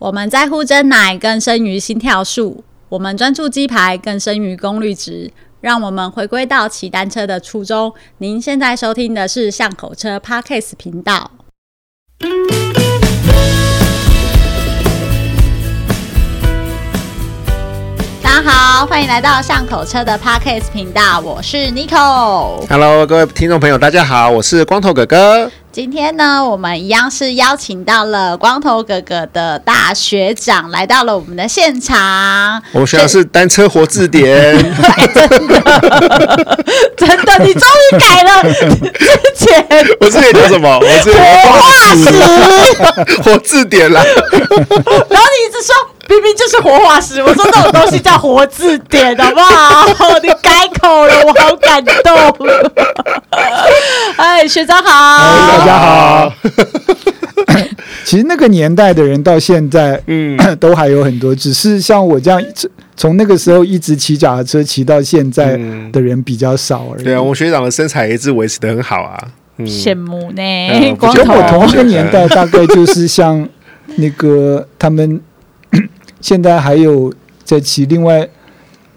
我们在乎真奶更胜于心跳数，我们专注鸡排更胜于功率值。让我们回归到骑单车的初衷。您现在收听的是巷口车 Podcast 频道。大家好，欢迎来到巷口车的 Podcast 频道，我是 Nico。Hello，各位听众朋友，大家好，我是光头哥哥。今天呢，我们一样是邀请到了光头哥哥的大学长来到了我们的现场。我们学校是单车活字典，欸、真的，真的，你终于改了 之前。我之前讲什么？我是活化石，活字典啦。然后你一直说。明明就是活化石，我说这种东西叫活字典，好不好？你改口了，我好感动。哎，学长好，大家好。其实那个年代的人到现在，嗯，都还有很多，只是像我这样从那个时候一直骑脚踏车骑到现在的人比较少而已。对啊，我学长的身材一直维持的很好啊，羡慕呢。跟我同一个年代，大概就是像那个他们。现在还有在骑，另外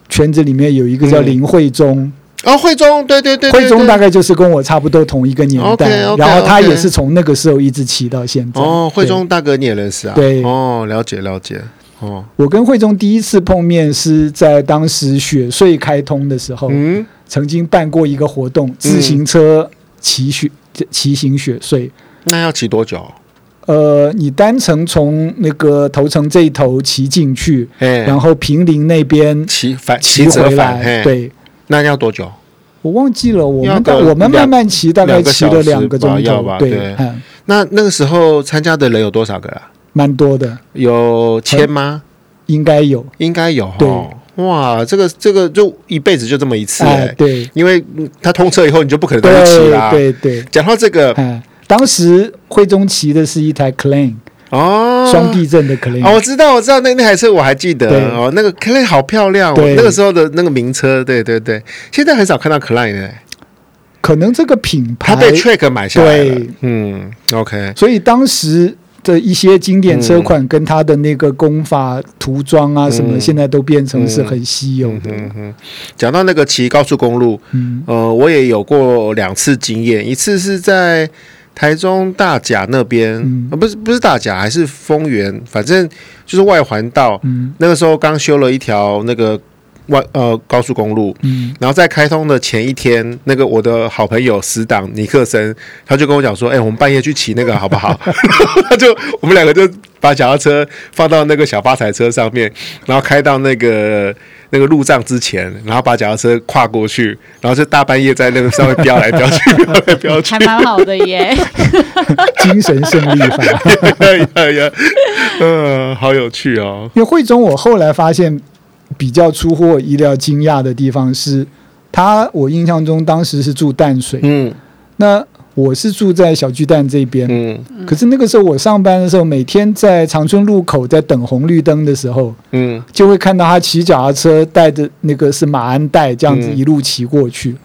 圈子里面有一个叫林慧忠、嗯、哦，慧忠，对对对，慧忠大概就是跟我差不多同一个年代，okay, okay, 然后他也是从那个时候一直骑到现在。哦，慧忠大哥你也认识啊？对，哦，了解了解。哦，我跟慧忠第一次碰面是在当时雪隧开通的时候，嗯，曾经办过一个活动，自行车骑雪骑行雪隧，那要骑多久？呃，你单程从那个头城这一头骑进去，然后平陵那边骑反骑回来，对，那要多久？我忘记了，我们我们慢慢骑，大概骑了两个钟头，对。那那个时候参加的人有多少个啊？蛮多的，有千吗？应该有，应该有。对，哇，这个这个就一辈子就这么一次，哎，对，因为他通车以后你就不可能再骑了，对对。讲到这个，当时慧中骑的是一台 Klein 哦，双地震的 Klein 哦，我知道，我知道那那台车我还记得哦，那个 Klein 好漂亮，哦，那个时候的那个名车，对对对，现在很少看到 Klein 的，可能这个品牌他被 Track 买下来了，嗯，OK，所以当时的一些经典车款跟它的那个工法涂装啊什么，现在都变成是很稀有的。讲到那个骑高速公路，嗯，呃，我也有过两次经验，一次是在。台中大甲那边，嗯、不是不是大甲，还是丰原，反正就是外环道。嗯、那个时候刚修了一条那个外呃高速公路，嗯、然后在开通的前一天，那个我的好朋友死党尼克森，他就跟我讲说：“哎、欸，我们半夜去骑那个好不好？”他 就我们两个就把脚踏车放到那个小发财车上面，然后开到那个。那个路障之前，然后把脚踏车跨过去，然后就大半夜在那个上面飙来飙去，飙来飙去，还蛮好的耶，精神胜利法，哎呀，嗯，好有趣哦。因为慧中，我后来发现比较出乎我意料惊讶的地方是，他我印象中当时是住淡水，嗯，那。我是住在小巨蛋这边，嗯，可是那个时候我上班的时候，每天在长春路口在等红绿灯的时候，嗯，就会看到他骑脚踏车带着那个是马鞍带这样子一路骑过去。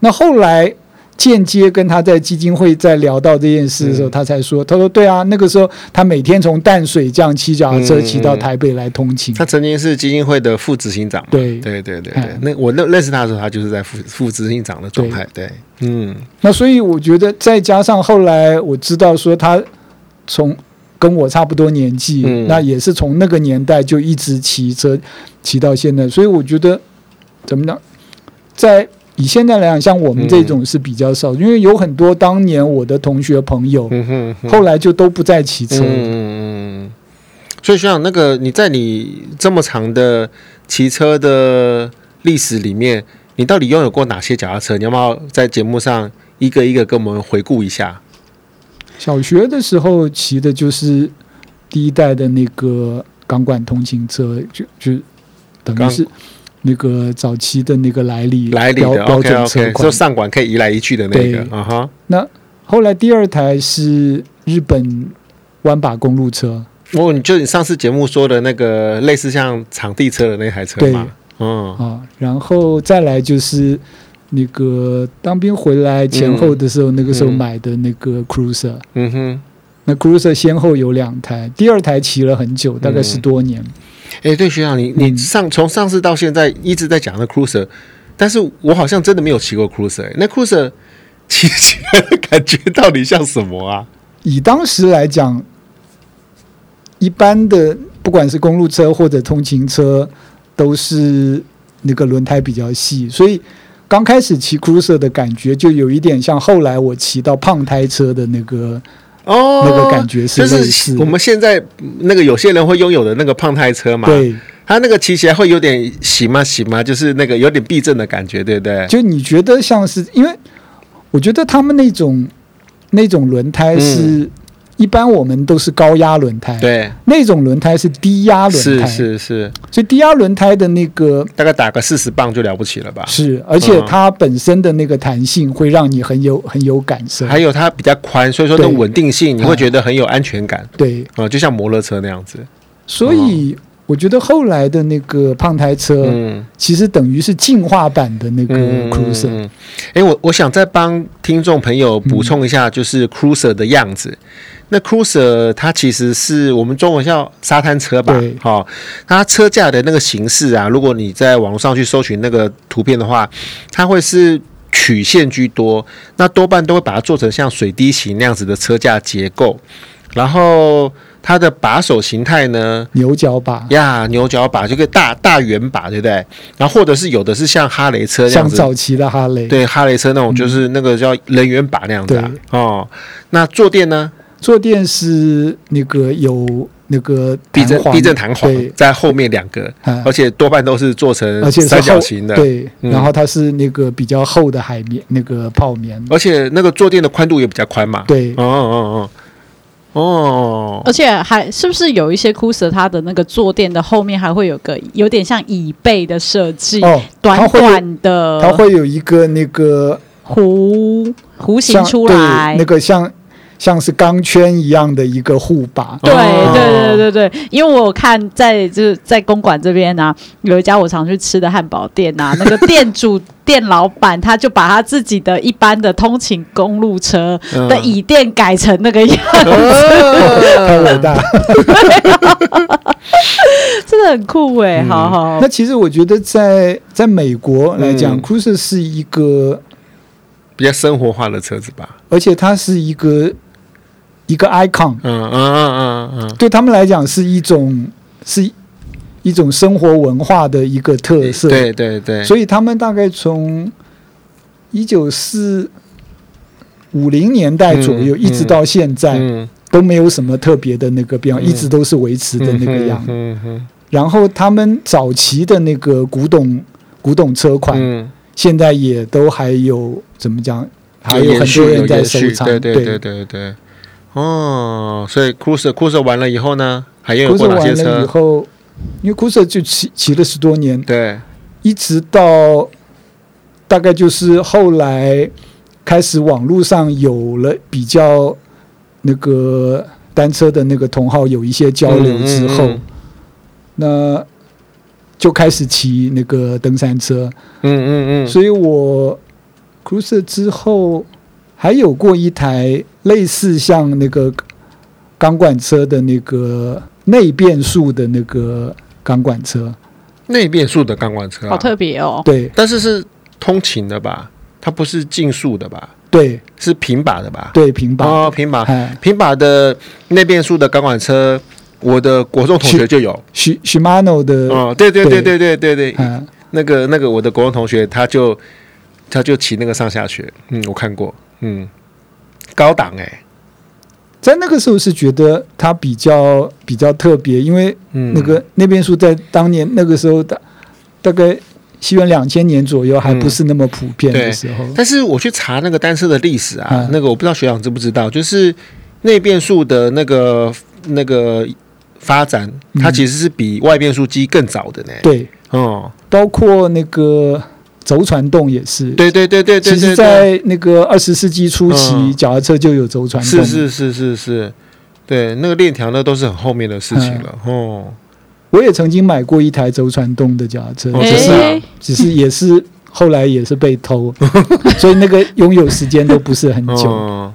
那后来。间接跟他在基金会在聊到这件事的时候，他才说：“他说对啊，那个时候他每天从淡水这样骑脚踏车骑到台北来通勤。他曾经是基金会的副执行长。对对对对对，那我认认识他的时候，他就是在副副执行长的状态。对，嗯。那所以我觉得，再加上后来我知道说他从跟我差不多年纪，那也是从那个年代就一直骑车骑到现在，所以我觉得怎么讲，在。以现在来讲，像我们这种是比较少，嗯、因为有很多当年我的同学朋友，嗯、哼哼后来就都不再骑车。嗯，所以学长，那个你在你这么长的骑车的历史里面，你到底拥有过哪些脚踏车？你要不要在节目上一个一个跟我们回顾一下？小学的时候骑的就是第一代的那个钢管通勤车，就就等于是。那个早期的那个来历，来历的标准车款，就上管可以移来移去的那个。啊哈。那后来第二台是日本弯把公路车。哦，你就你上次节目说的那个类似像场地车的那台车嘛？嗯啊，然后再来就是那个当兵回来前后的时候，那个时候买的那个 Cruiser。嗯哼。那 Cruiser 先后有两台，第二台骑了很久，大概十多年。哎、嗯欸，对，学长，你你上从上次到现在一直在讲那 Cruiser，但是我好像真的没有骑过 Cruiser、欸。那 Cruiser 骑起来的感觉到底像什么啊？以当时来讲，一般的不管是公路车或者通勤车，都是那个轮胎比较细，所以刚开始骑 Cruiser 的感觉就有一点像后来我骑到胖胎车的那个哦，那个感觉就是我们现在那个有些人会拥有的那个胖胎车嘛，对，它那个骑起来会有点洗嘛洗嘛，就是那个有点避震的感觉，对不对？就你觉得像是，因为我觉得他们那种那种轮胎是。嗯一般我们都是高压轮胎，对，那种轮胎是低压轮胎，是是是，所以低压轮胎的那个大概打个四十磅就了不起了吧？是，而且它本身的那个弹性会让你很有很有感受，还有它比较宽，所以说那稳定性你会觉得很有安全感，对，啊、嗯，就像摩托车那样子，所以。我觉得后来的那个胖胎车，嗯，其实等于是进化版的那个 Cruiser。哎、嗯欸，我我想再帮听众朋友补充一下，就是 Cruiser 的样子。嗯、那 Cruiser 它其实是我们中文叫沙滩车吧？好、哦，它车架的那个形式啊，如果你在网络上去搜寻那个图片的话，它会是曲线居多，那多半都会把它做成像水滴形那样子的车架结构，然后。它的把手形态呢？牛角把呀，牛角把就个大大圆把，对不对？然后或者是有的是像哈雷车这样子，像早期的哈雷，对哈雷车那种，就是那个叫人缘把那样子、啊嗯、哦。那坐垫呢？坐垫是那个有那个避震避震弹簧在后面两个，而且多半都是做成三角形的，对、嗯。然后它是那个比较厚的海绵，那个泡棉，而且那个坐垫的宽度也比较宽嘛。对，哦哦哦。哦，而且还是不是有一些 Cruiser 它的那个坐垫的后面还会有个有点像椅背的设计，哦，短短的，它会有一个那个弧弧形出来，那个像。像是钢圈一样的一个护把，对对对对对，因为我看在就是在公馆这边啊，有一家我常去吃的汉堡店啊，那个店主店老板他就把他自己的一般的通勤公路车的椅垫改成那个样子，太伟大，真的很酷哎、欸嗯，好好。那其实我觉得在在美国来讲，Cruiser 是一个比较生活化的车子吧，而且它是一个。一个 icon，嗯嗯嗯嗯嗯，对他们来讲是一种是一种生活文化的一个特色，对对对，所以他们大概从一九四五零年代左右、嗯、一直到现在、嗯、都没有什么特别的那个变化、嗯，一直都是维持的那个样。然后他们早期的那个古董古董车款、嗯，现在也都还有怎么讲，还有很多人在收藏。对。对对，对。哦，所以 Cruiser Cruiser 完了以后呢，还有过哪些车？完了以后，因为 Cruiser 就骑骑了十多年，对，一直到大概就是后来开始网络上有了比较那个单车的那个同号有一些交流之后，嗯嗯嗯那就开始骑那个登山车。嗯嗯嗯，所以我 Cruiser 之后。还有过一台类似像那个钢管车的那个内变速的那个钢管车，内变速的钢管车、啊，好特别哦。对，但是是通勤的吧？它不是竞速的吧？对，是平把的吧？对，平把哦，平把，平把的内变速的钢管车，我的国中同学就有。许 Shimano 的哦，对对对对对对对，那个那个我的国中同学他就他就骑那个上下学，嗯，我看过。嗯，高档哎、欸，在那个时候是觉得它比较比较特别，因为那个那边书在当年那个时候大大概西元两千年左右还不是那么普遍的时候。但是我去查那个单车的历史啊，那个我不知道学长知不知道，就是内变速的那个那个发展，它其实是比外变速机更早的呢。对，哦，包括那个。轴传动也是，对对对对对。其实，在那个二十世纪初期，脚踏车就有轴传动。是是是是。是，对，那个链条呢都是很后面的事情了。哦，我也曾经买过一台轴传动的脚踏车，只是、欸、只是也是后来也是被偷，所以那个拥有时间都不是很久。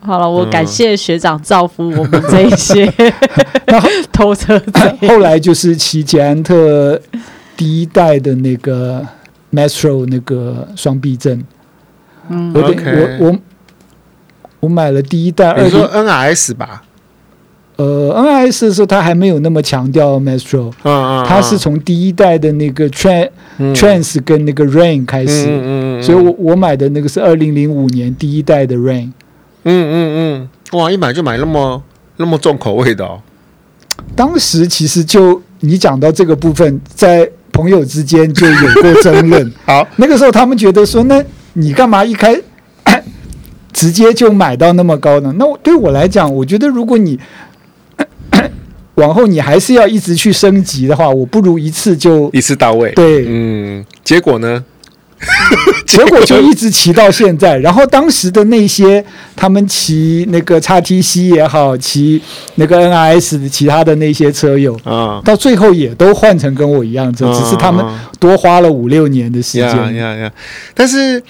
好了，我感谢学长造福我们这一些 偷车贼。后来就是骑捷安特第一代的那个 Maestro 那个双避震。嗯，我我我我买了第一代，你说 NRS 吧？呃，NRS 的时候它还没有那么强调 Maestro，嗯嗯，它是从第一代的那个 Trans Trans 跟那个 Rain 开始，嗯嗯，所以我我买的那个是二零零五年第一代的 Rain，嗯嗯嗯，哇，一买就买那么那么重口味的哦。当时其实就你讲到这个部分，在朋友之间就有过争论。好，那个时候他们觉得说，那你干嘛一开 直接就买到那么高呢？那对我来讲，我觉得如果你 往后你还是要一直去升级的话，我不如一次就一次到位。对，嗯，结果呢？结果就一直骑到现在。然后当时的那些他们骑那个叉 T C 也好，骑那个 NIS 的其他的那些车友啊，到最后也都换成跟我一样车，只是他们多花了五六年的时间。呀呀呀！但是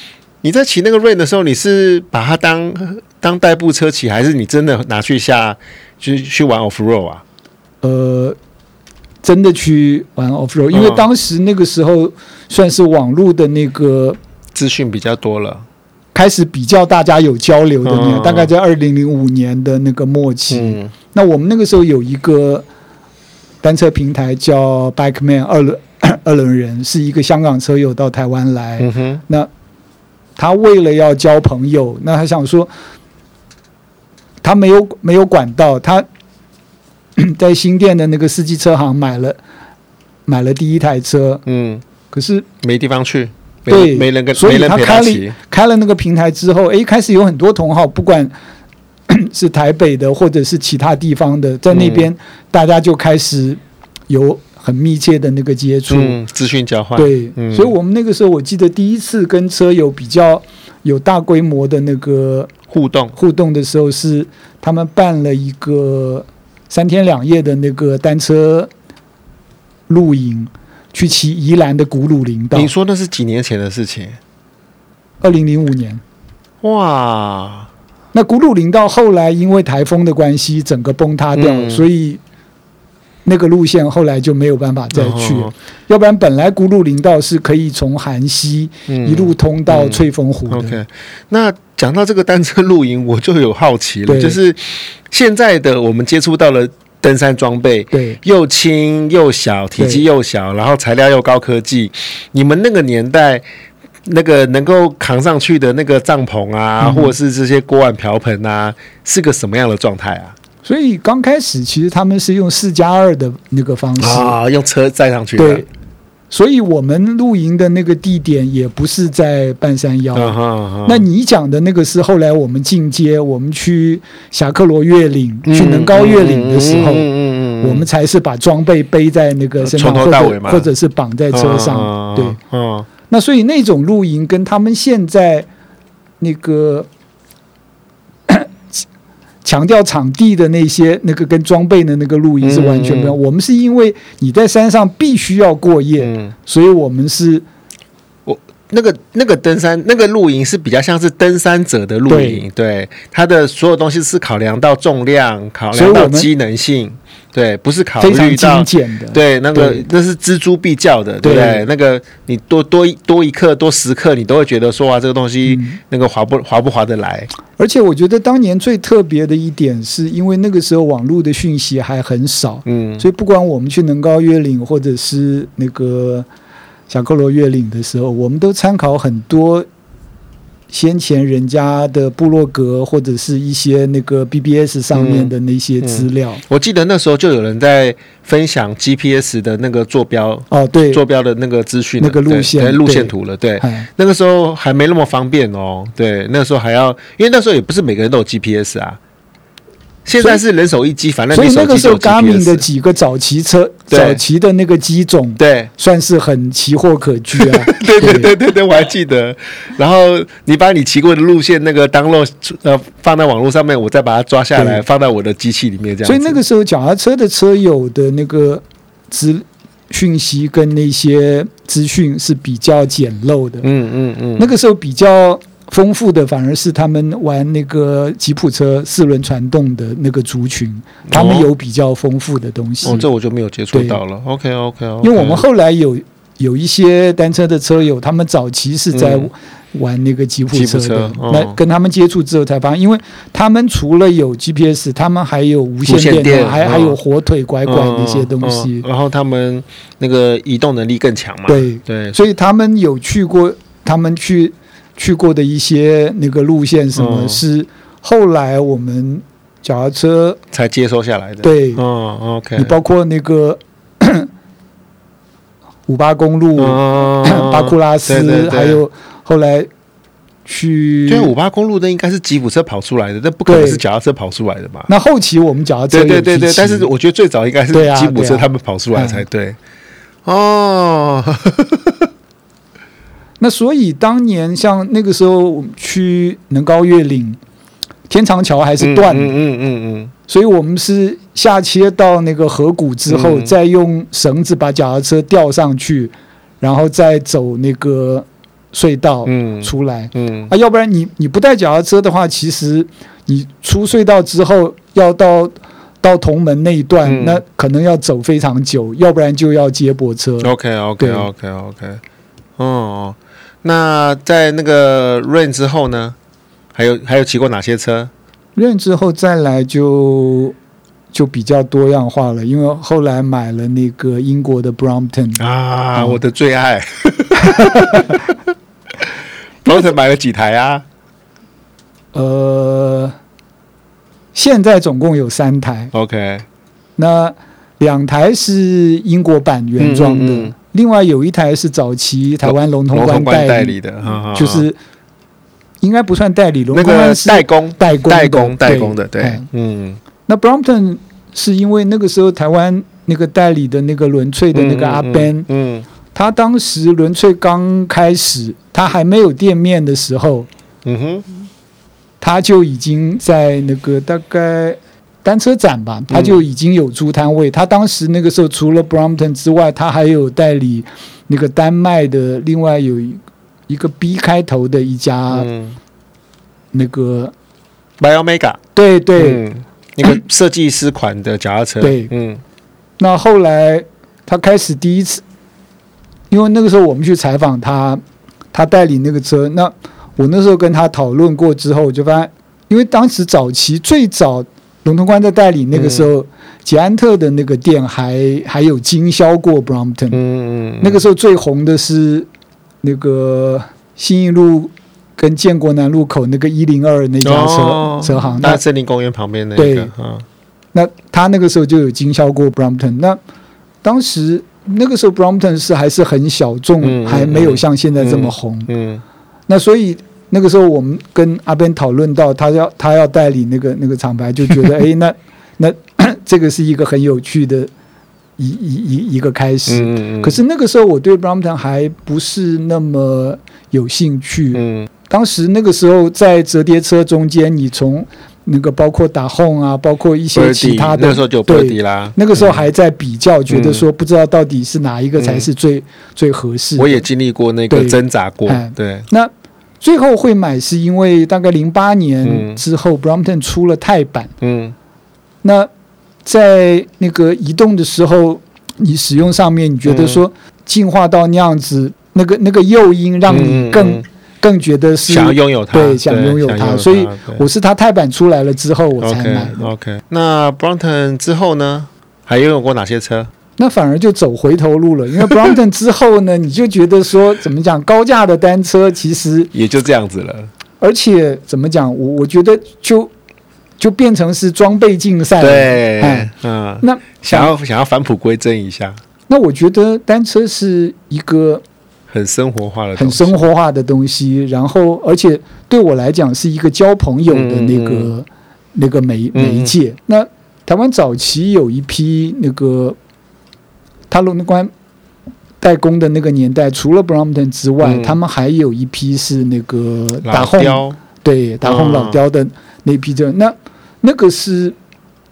你在骑那个 Rain 的时候，你是把它当当代步车骑，还是你真的拿去下去去玩 Off Road 啊？呃，真的去玩 off road，因为当时那个时候算是网络的那个资讯比较多了，开始比较大家有交流的年，大概在二零零五年的那个末期。嗯、那我们那个时候有一个单车平台叫 Bikeman 二轮 二轮人，是一个香港车友到台湾来。那他为了要交朋友，那他想说，他没有没有管道，他。在新店的那个司机车行买了买了第一台车，嗯，可是没地方去，对，没人跟，所以他开了开了那个平台之后，哎，开始有很多同好，不管 是台北的或者是其他地方的，在那边大家就开始有很密切的那个接触，嗯，资讯交换，对，嗯，所以我们那个时候我记得第一次跟车友比较有大规模的那个互动。互动的时候，是他们办了一个。三天两夜的那个单车露营，去骑宜兰的古鲁林道。你说那是几年前的事情？二零零五年。哇！那古鲁林道后来因为台风的关系，整个崩塌掉了，嗯、所以那个路线后来就没有办法再去。哦、要不然本来古鲁林道是可以从寒溪一路通到翠峰湖的。嗯嗯、OK，那。讲到这个单车露营，我就有好奇了，就是现在的我们接触到了登山装备，对，又轻又小，体积又小，然后材料又高科技。你们那个年代，那个能够扛上去的那个帐篷啊，嗯、或者是这些锅碗瓢盆啊，是个什么样的状态啊？所以刚开始其实他们是用四加二的那个方式啊，用车载上去的。对所以我们露营的那个地点也不是在半山腰。Uh uh. 那你讲的那个是后来我们进阶，我们去侠客罗越岭、嗯、去能高越岭的时候，嗯、我们才是把装备背在那个身上，或者或者是绑在车上。Uh 对，uh. 那所以那种露营跟他们现在那个。强调场地的那些那个跟装备的那个露营是完全不一样。嗯、我们是因为你在山上必须要过夜，嗯、所以我们是，我那个那个登山那个露营是比较像是登山者的露营，对，它的所有东西是考量到重量，考量到机能性。对，不是考虑到精简的，对，那个那是锱铢必较的，对不对？对那个你多多多一克多十克，你都会觉得说啊，这个东西那个划不划不划得来？而且我觉得当年最特别的一点，是因为那个时候网络的讯息还很少，嗯，所以不管我们去能高越岭或者是那个霞喀罗越岭的时候，我们都参考很多。先前人家的部落格或者是一些那个 BBS 上面的那些资料，嗯嗯，我记得那时候就有人在分享 GPS 的那个坐标哦，对，坐标的那个资讯，那个路线路线图了，对，对那个时候还没那么方便哦，对，那时候还要，因为那时候也不是每个人都有 GPS 啊。现在是人手一机，反正所以那个时候 Garmin 的几个早期车、早期的那个机种，对，算是很奇货可居啊。对对对对对，我还记得。然后你把你骑过的路线那个 download 呃放在网络上面，我再把它抓下来放在我的机器里面，这样。所以那个时候脚踏车的车友的那个资讯息跟那些资讯是比较简陋的。嗯嗯嗯。那个时候比较丰富的反而是他们玩那个吉普车四轮传动的那个族群，他们有比较丰富的东西。哦，这我就没有接触到了。OK OK OK。因为我们后来有有一些单车的车友，他们早期是在玩那个吉普车的，那跟他们接触之后才发现，因为他们除了有 GPS，他们还有无线电，电还、哦、还有火腿拐拐那些东西。然后他们那个移动能力更强嘛。对对，所以他们有去过，他们去。去过的一些那个路线，什么是后来我们脚踏车才接收下来的？对，嗯，OK。你包括那个 五八公路、巴库拉斯，还有后来去，对，五八公路那应该是吉普车跑出来的，那不可能是脚踏车跑出来的吧？那后期我们脚踏车，对对对对，但是我觉得最早应该是吉普车他们跑出来才对。哦。那所以当年像那个时候我们去能高月岭，天长桥还是断的，嗯嗯嗯嗯，所以我们是下切到那个河谷之后，再用绳子把脚踏车吊上去，然后再走那个隧道出来，嗯。啊，要不然你你不带脚踏车的话，其实你出隧道之后要到到同门那一段，那可能要走非常久，要不然就要接驳车。OK OK OK OK，哦。那在那个 Rain 之后呢？还有还有骑过哪些车？Rain 之后再来就就比较多样化了，因为后来买了那个英国的 Brompton 啊，嗯、我的最爱。Brompton 买了几台啊？呃，现在总共有三台。OK，那两台是英国版原装的。嗯嗯嗯另外有一台是早期台湾龙通关代理的，就是应该不算代理，龙通关是代工、代工、代工、代工的。对，嗯。那 Brompton 是因为那个时候台湾那个代理的那个轮翠的那个阿 Ben，嗯，他当时轮翠刚开始，他还没有店面的时候，嗯哼，他就已经在那个大概。单车展吧，他就已经有租摊位。嗯、他当时那个时候，除了 Brompton 之外，他还有代理那个丹麦的，另外有一个 B 开头的一家，嗯、那个 Biomega。对对，嗯、那个设计师款的脚踏车。对，嗯。那后来他开始第一次，因为那个时候我们去采访他，他代理那个车。那我那时候跟他讨论过之后，我就发现，因为当时早期最早。龙通关在代理那个时候，捷安特的那个店还还有经销过 Brompton。嗯嗯。那个时候最红的是那个新义路跟建国南路口那个一零二那家车车行，大森林公园旁边那个。对。那他那个时候就有经销过 Brompton。那当时那个时候 Brompton 是还是很小众，还没有像现在这么红。嗯。那所以。那个时候，我们跟阿 Ben 讨论到，他要他要代理那个那个厂牌，就觉得 哎，那那 这个是一个很有趣的一一一一个开始。嗯嗯、可是那个时候，我对 Brompton 还不是那么有兴趣。嗯、当时那个时候在折叠车中间，你从那个包括 Dahon 啊，包括一些其他的，那时候就对啦。那个时候还在比较，嗯、觉得说不知道到底是哪一个才是最、嗯、最合适。我也经历过那个挣扎过，对。对那最后会买是因为大概零八年之后，Brompton 出了泰版。嗯，那在那个移动的时候，你使用上面，你觉得说进化到那样子，那个那个诱因让你更更觉得是想要拥有它，对，想拥有它。所以我是它泰版出来了之后我才买的。OK，那 Brompton 之后呢，还拥有过哪些车？那反而就走回头路了，因为 Brompton 之后呢，你就觉得说怎么讲，高价的单车其实也就这样子了。而且怎么讲，我我觉得就就变成是装备竞赛。对，嗯，那想要想要返璞归真一下。那我觉得单车是一个很生活化的、很生活化的东西，然后而且对我来讲是一个交朋友的那个、嗯、那个媒媒介。嗯、那台湾早期有一批那个。他龙通关代工的那个年代，除了 Brompton 之外，嗯、他们还有一批是那个打红，对，打红老雕的那批车。嗯、那那个是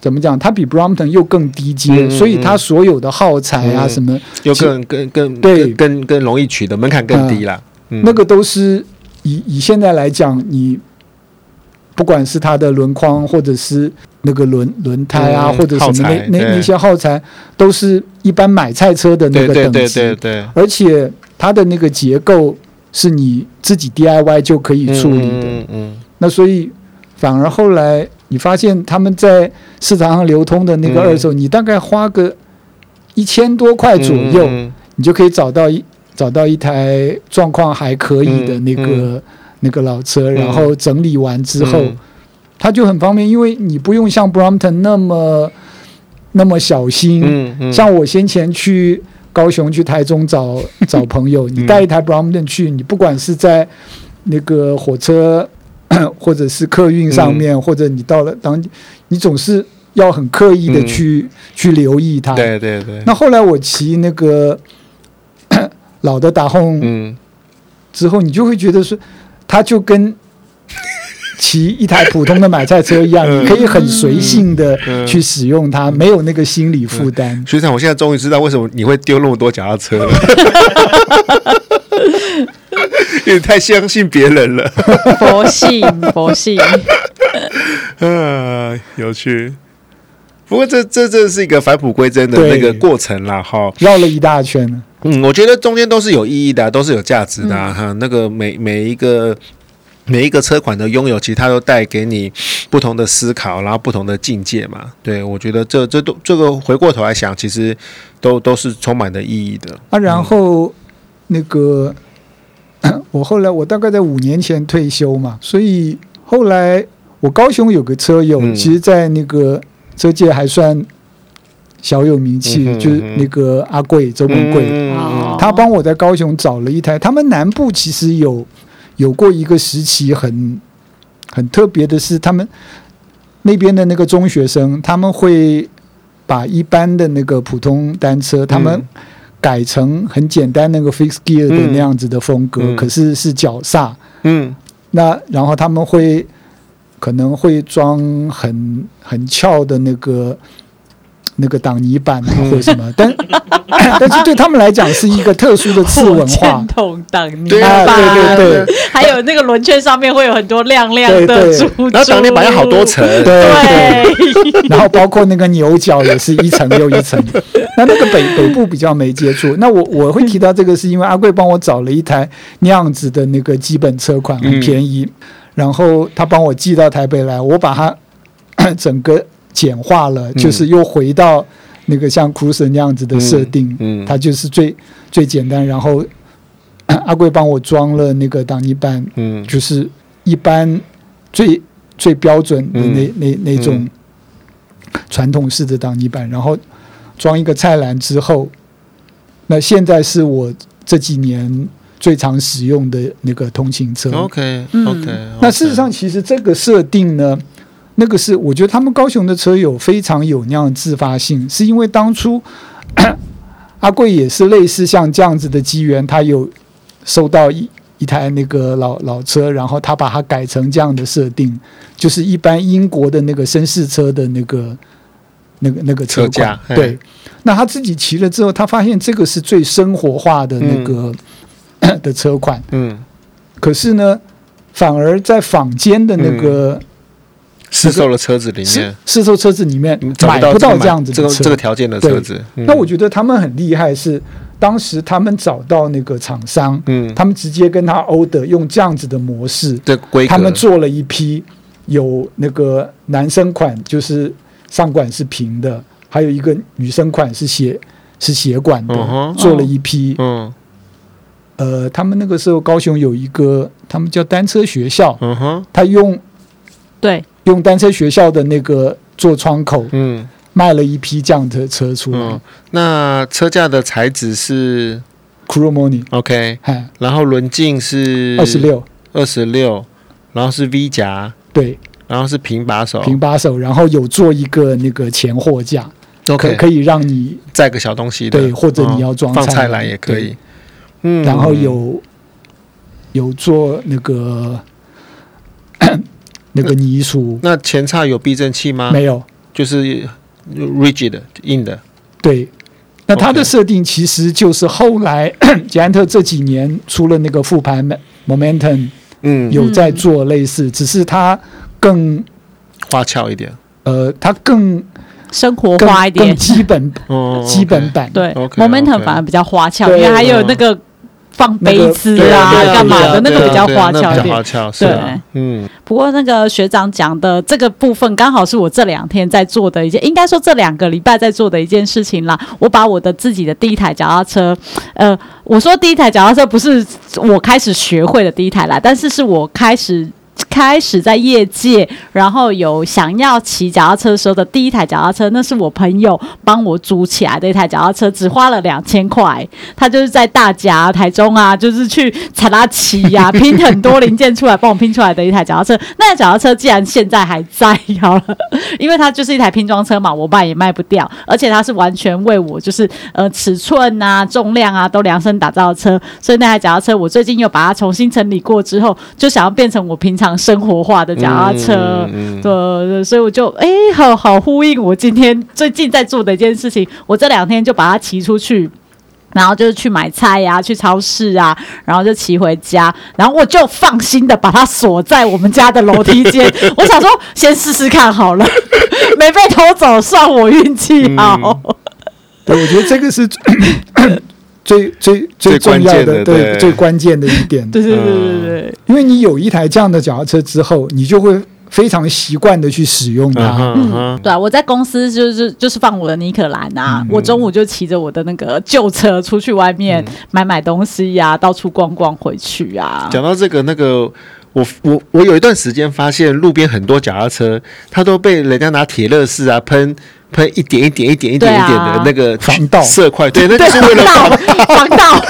怎么讲？它比 Brompton 又更低阶，嗯嗯嗯，所以它所有的耗材啊什么，嗯、又更更更对更更容易取得，门槛更低了。嗯、那个都是以以现在来讲，你不管是它的轮框，或者是那个轮轮胎啊，嗯、或者什么那那那些耗材，都是一般买菜车的那个等级。对对对对对。而且它的那个结构是你自己 DIY 就可以处理的。嗯嗯，嗯。那所以反而后来你发现他们在市场上流通的那个二手，嗯、你大概花个一千多块左右，嗯、你就可以找到一找到一台状况还可以的那个。嗯嗯那个老车，然后整理完之后，嗯、它就很方便，因为你不用像 Brompton 那么那么小心。嗯嗯、像我先前去高雄、去台中找 找朋友，你带一台 Brompton 去，你不管是在那个火车 或者是客运上面，嗯、或者你到了当地，你总是要很刻意的去、嗯、去留意它。对对对。那后来我骑那个 老的大轰之后，你就会觉得说。它就跟骑一台普通的买菜车一样，你可以很随性的去使用它，没有那个心理负担。学长，我现在终于知道为什么你会丢那么多脚踏车了，因为太相信别人了。佛系，佛系。啊，有趣。不过这这这是一个返璞归真的那个过程啦，哈，绕了一大圈。嗯，我觉得中间都是有意义的、啊，都是有价值的哈、啊。嗯、那个每每一个每一个车款的拥有，其实它都带给你不同的思考，然后不同的境界嘛。对，我觉得这这都这个回过头来想，其实都都是充满的意义的。啊，然后、嗯、那个 我后来我大概在五年前退休嘛，所以后来我高雄有个车友，嗯、其实在那个车界还算。小有名气，嗯、就是那个阿贵周文贵，嗯、他帮我在高雄找了一台。他们南部其实有有过一个时期很很特别的是，他们那边的那个中学生，他们会把一般的那个普通单车，他们改成很简单那个 fixed gear 的那样子的风格，嗯、可是是脚刹。嗯，那然后他们会可能会装很很翘的那个。那个挡泥板或者什么，但 但是对他们来讲是一个特殊的次文化。筒挡泥板，对对。对，还有那个轮圈上面会有很多亮亮的珠珠，然后挡泥板有好多层，对对，然后包括那个牛角也是一层又一层。那那个北北部比较没接触，那我我会提到这个是因为阿贵帮我找了一台那样子的那个基本车款，很便宜，然后他帮我寄到台北来，我把它 整个。简化了，就是又回到那个像 Cruiser 那样子的设定，嗯，嗯，它就是最最简单。然后 阿贵帮我装了那个挡泥板，嗯，就是一般最最标准的那、嗯、那那，那种传统式的挡泥板，然后装一个菜篮之后，那现在是我这几年最常使用的那个通勤车。OK OK，那事实上其实这个设定呢。那个是我觉得他们高雄的车友非常有那样的自发性，是因为当初阿贵也是类似像这样子的机缘，他有收到一一台那个老老车，然后他把它改成这样的设定，就是一般英国的那个绅士车的那个那个那个车架。对，那他自己骑了之后，他发现这个是最生活化的那个、嗯、的车款。嗯，可是呢，反而在坊间的那个。嗯。市售的车子里面，试售车子里面买不到这样子的车，这个这个条件的车子。嗯、那我觉得他们很厉害，是当时他们找到那个厂商，嗯，他们直接跟他 order 用这样子的模式，对，他们做了一批有那个男生款，就是上管是平的，还有一个女生款是斜是斜管的，做了一批，嗯，呃，他们那个时候高雄有一个，他们叫单车学校，嗯哼，他用对。用单车学校的那个做窗口，嗯，卖了一批这样的车出来。嗯、那车架的材质是？Chromoney，OK，然后轮径是二十六，二十六，然后是 V 夹，对，然后是平把手，平把手，然后有做一个那个前货架，OK，可以让你载个小东西的，对，或者你要装放菜篮也可以，嗯，然后有有做那个。那个泥塑，那前叉有避震器吗？没有，就是 rigid 硬的。对，那它的设定其实就是后来 捷安特这几年出了那个复盘 momentum 嗯，有在做类似，只是它更花俏一点，呃，它更生活化一点，更基本，基本版。对，Momentum 反而比较花俏，因为还有那个。放杯子啊，干嘛的？那个比较花俏一点。对，嗯。不过那个学长讲的这个部分，刚好是我这两天在做的一件，应该说这两个礼拜在做的一件事情啦。我把我的自己的第一台脚踏车，呃，我说第一台脚踏车不是我开始学会的第一台啦，但是是我开始。开始在业界，然后有想要骑脚踏车的时候的第一台脚踏车，那是我朋友帮我租起来的一台脚踏车，只花了两千块。他就是在大甲、台中啊，就是去踩拉骑呀，拼很多零件出来，帮我拼出来的一台脚踏车。那台脚踏车既然现在还在，好了，因为它就是一台拼装车嘛，我卖也卖不掉，而且它是完全为我就是呃尺寸啊、重量啊都量身打造的车，所以那台脚踏车我最近又把它重新整理过之后，就想要变成我平常。生活化的脚踏车，嗯嗯、对，所以我就哎、欸，好好呼应我今天最近在做的一件事情。我这两天就把它骑出去，然后就是去买菜呀、啊，去超市啊，然后就骑回家，然后我就放心的把它锁在我们家的楼梯间。我想说，先试试看好了，没被偷走，算我运气好。嗯、对，我觉得这个是。最最最重要的，对，最关键的一点，对对对对对，因为你有一台这样的脚踏车之后，你就会非常习惯的去使用它。嗯，对啊，我在公司就是就是放我的尼可兰啊，我中午就骑着我的那个旧车出去外面买买东西呀，到处逛逛回去啊。讲到这个，那个我我我有一段时间发现路边很多脚踏车，它都被人家拿铁乐士啊喷。喷一点一点一点一点一点的那个防盗色块，对，那就是为了防 防盗，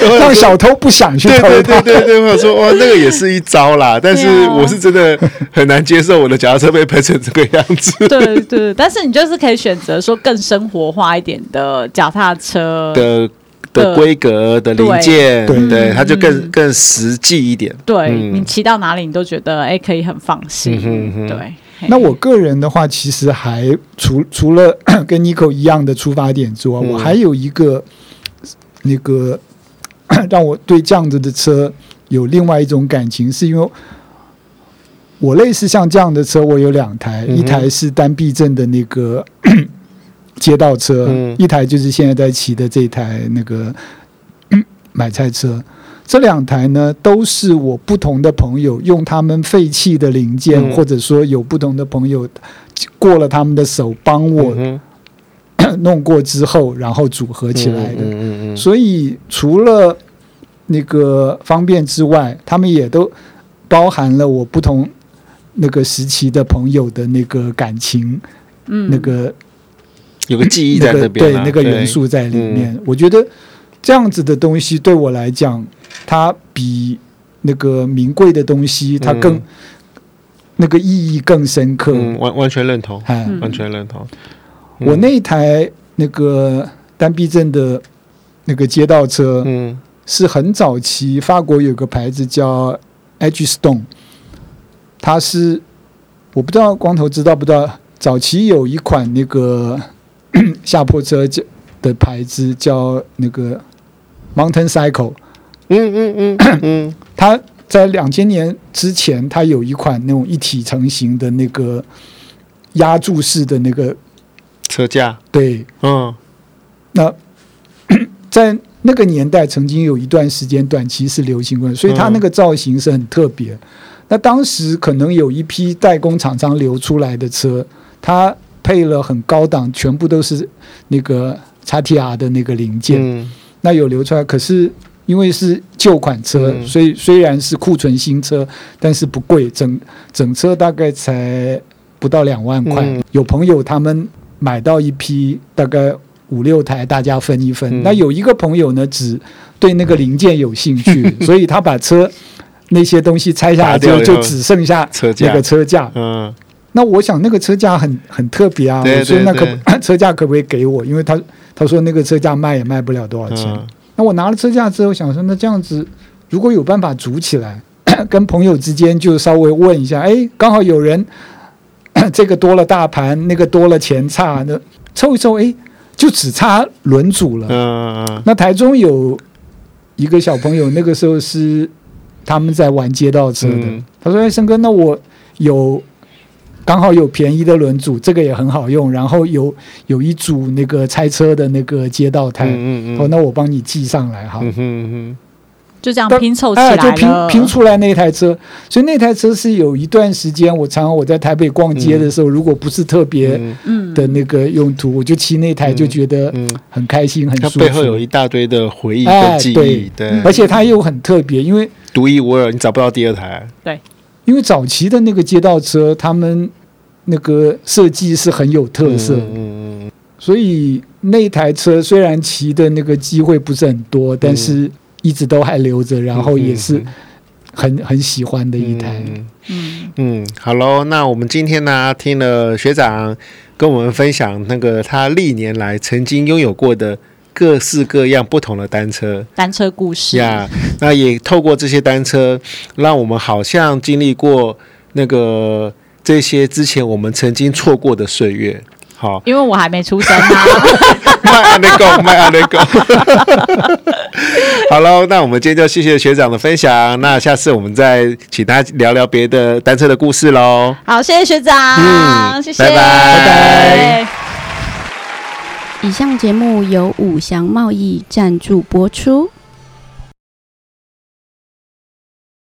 让小偷不想去偷。对对对对，我说哇，那个也是一招啦。但是我是真的很难接受我的脚踏车被喷成这个样子。对对，但是你就是可以选择说更生活化一点的脚踏车的的规格的零件，对对，它就更更实际一点。对，你骑到哪里你都觉得哎可以很放心。对。那我个人的话，其实还除除了 跟 Nico 一样的出发点之外，嗯、我还有一个那个 让我对这样子的车有另外一种感情，是因为我类似像这样的车，我有两台，嗯、一台是单避震的那个 街道车，嗯、一台就是现在在骑的这台那个买菜车。这两台呢，都是我不同的朋友用他们废弃的零件，嗯、或者说有不同的朋友过了他们的手帮我 弄过之后，然后组合起来的。嗯嗯嗯嗯、所以除了那个方便之外，他们也都包含了我不同那个时期的朋友的那个感情，嗯、那个有个记忆在那边、啊，对那个元素在里面。嗯、我觉得这样子的东西对我来讲。它比那个名贵的东西，它更、嗯、那个意义更深刻。嗯、完完全认同，嗯、完全认同。我那一台那个单避震的那个街道车，嗯，是很早期法国有个牌子叫 Edgestone，它是我不知道光头知道不知道，早期有一款那个 下坡车叫的牌子叫那个 Mountain Cycle。嗯嗯嗯嗯，它在两千年之前，它有一款那种一体成型的那个压铸式的那个车架。对，嗯，那 在那个年代，曾经有一段时间短期是流行过，所以它那个造型是很特别。嗯、那当时可能有一批代工厂商流出来的车，它配了很高档，全部都是那个 XTR 的那个零件。嗯、那有流出来，可是。因为是旧款车，嗯、所以虽然是库存新车，但是不贵，整整车大概才不到两万块。嗯、有朋友他们买到一批，大概五六台，大家分一分。嗯、那有一个朋友呢，只对那个零件有兴趣，嗯、所以他把车那些东西拆下来之后，就只剩下那个车架。嗯，那我想那个车架很很特别啊，我说那可 车架可不可以给我？因为他他说那个车架卖也卖不了多少钱。嗯那我拿了车架之后，想说，那这样子如果有办法组起来，跟朋友之间就稍微问一下，哎，刚好有人 这个多了大盘，那个多了前叉，那凑一凑，哎，就只差轮组了。嗯嗯。那台中有一个小朋友，那个时候是他们在玩街道车的。嗯、他说：“哎，生哥，那我有刚好有便宜的轮组，这个也很好用。然后有有一组那个拆车的那个街道胎，嗯嗯嗯、哦，那我帮你寄上来哈。嗯哼嗯哼”就这样拼凑起来、哎、就拼拼出来那台车，所以那台车是有一段时间，我常常我在台北逛街的时候，嗯、如果不是特别的那个用途，嗯、我就骑那台就觉得很开心，嗯、很舒服。它背后有一大堆的回忆跟记忆，哎、对，对而且它又很特别，因为独一无二，你找不到第二台。对，因为早期的那个街道车，他们那个设计是很有特色，嗯嗯，所以那台车虽然骑的那个机会不是很多，但是。一直都还留着，然后也是很很喜欢的一台。嗯嗯，好喽，那我们今天呢，听了学长跟我们分享那个他历年来曾经拥有过的各式各样不同的单车，单车故事呀。那也透过这些单车，让我们好像经历过那个这些之前我们曾经错过的岁月。好，因为我还没出生啊。卖阿内狗，卖阿内狗。好喽，那我们今天就谢谢学长的分享。那下次我们再请他聊聊别的单车的故事喽。好，谢谢学长，嗯，谢谢，拜拜，拜拜。以上节目由五祥贸易赞助播出。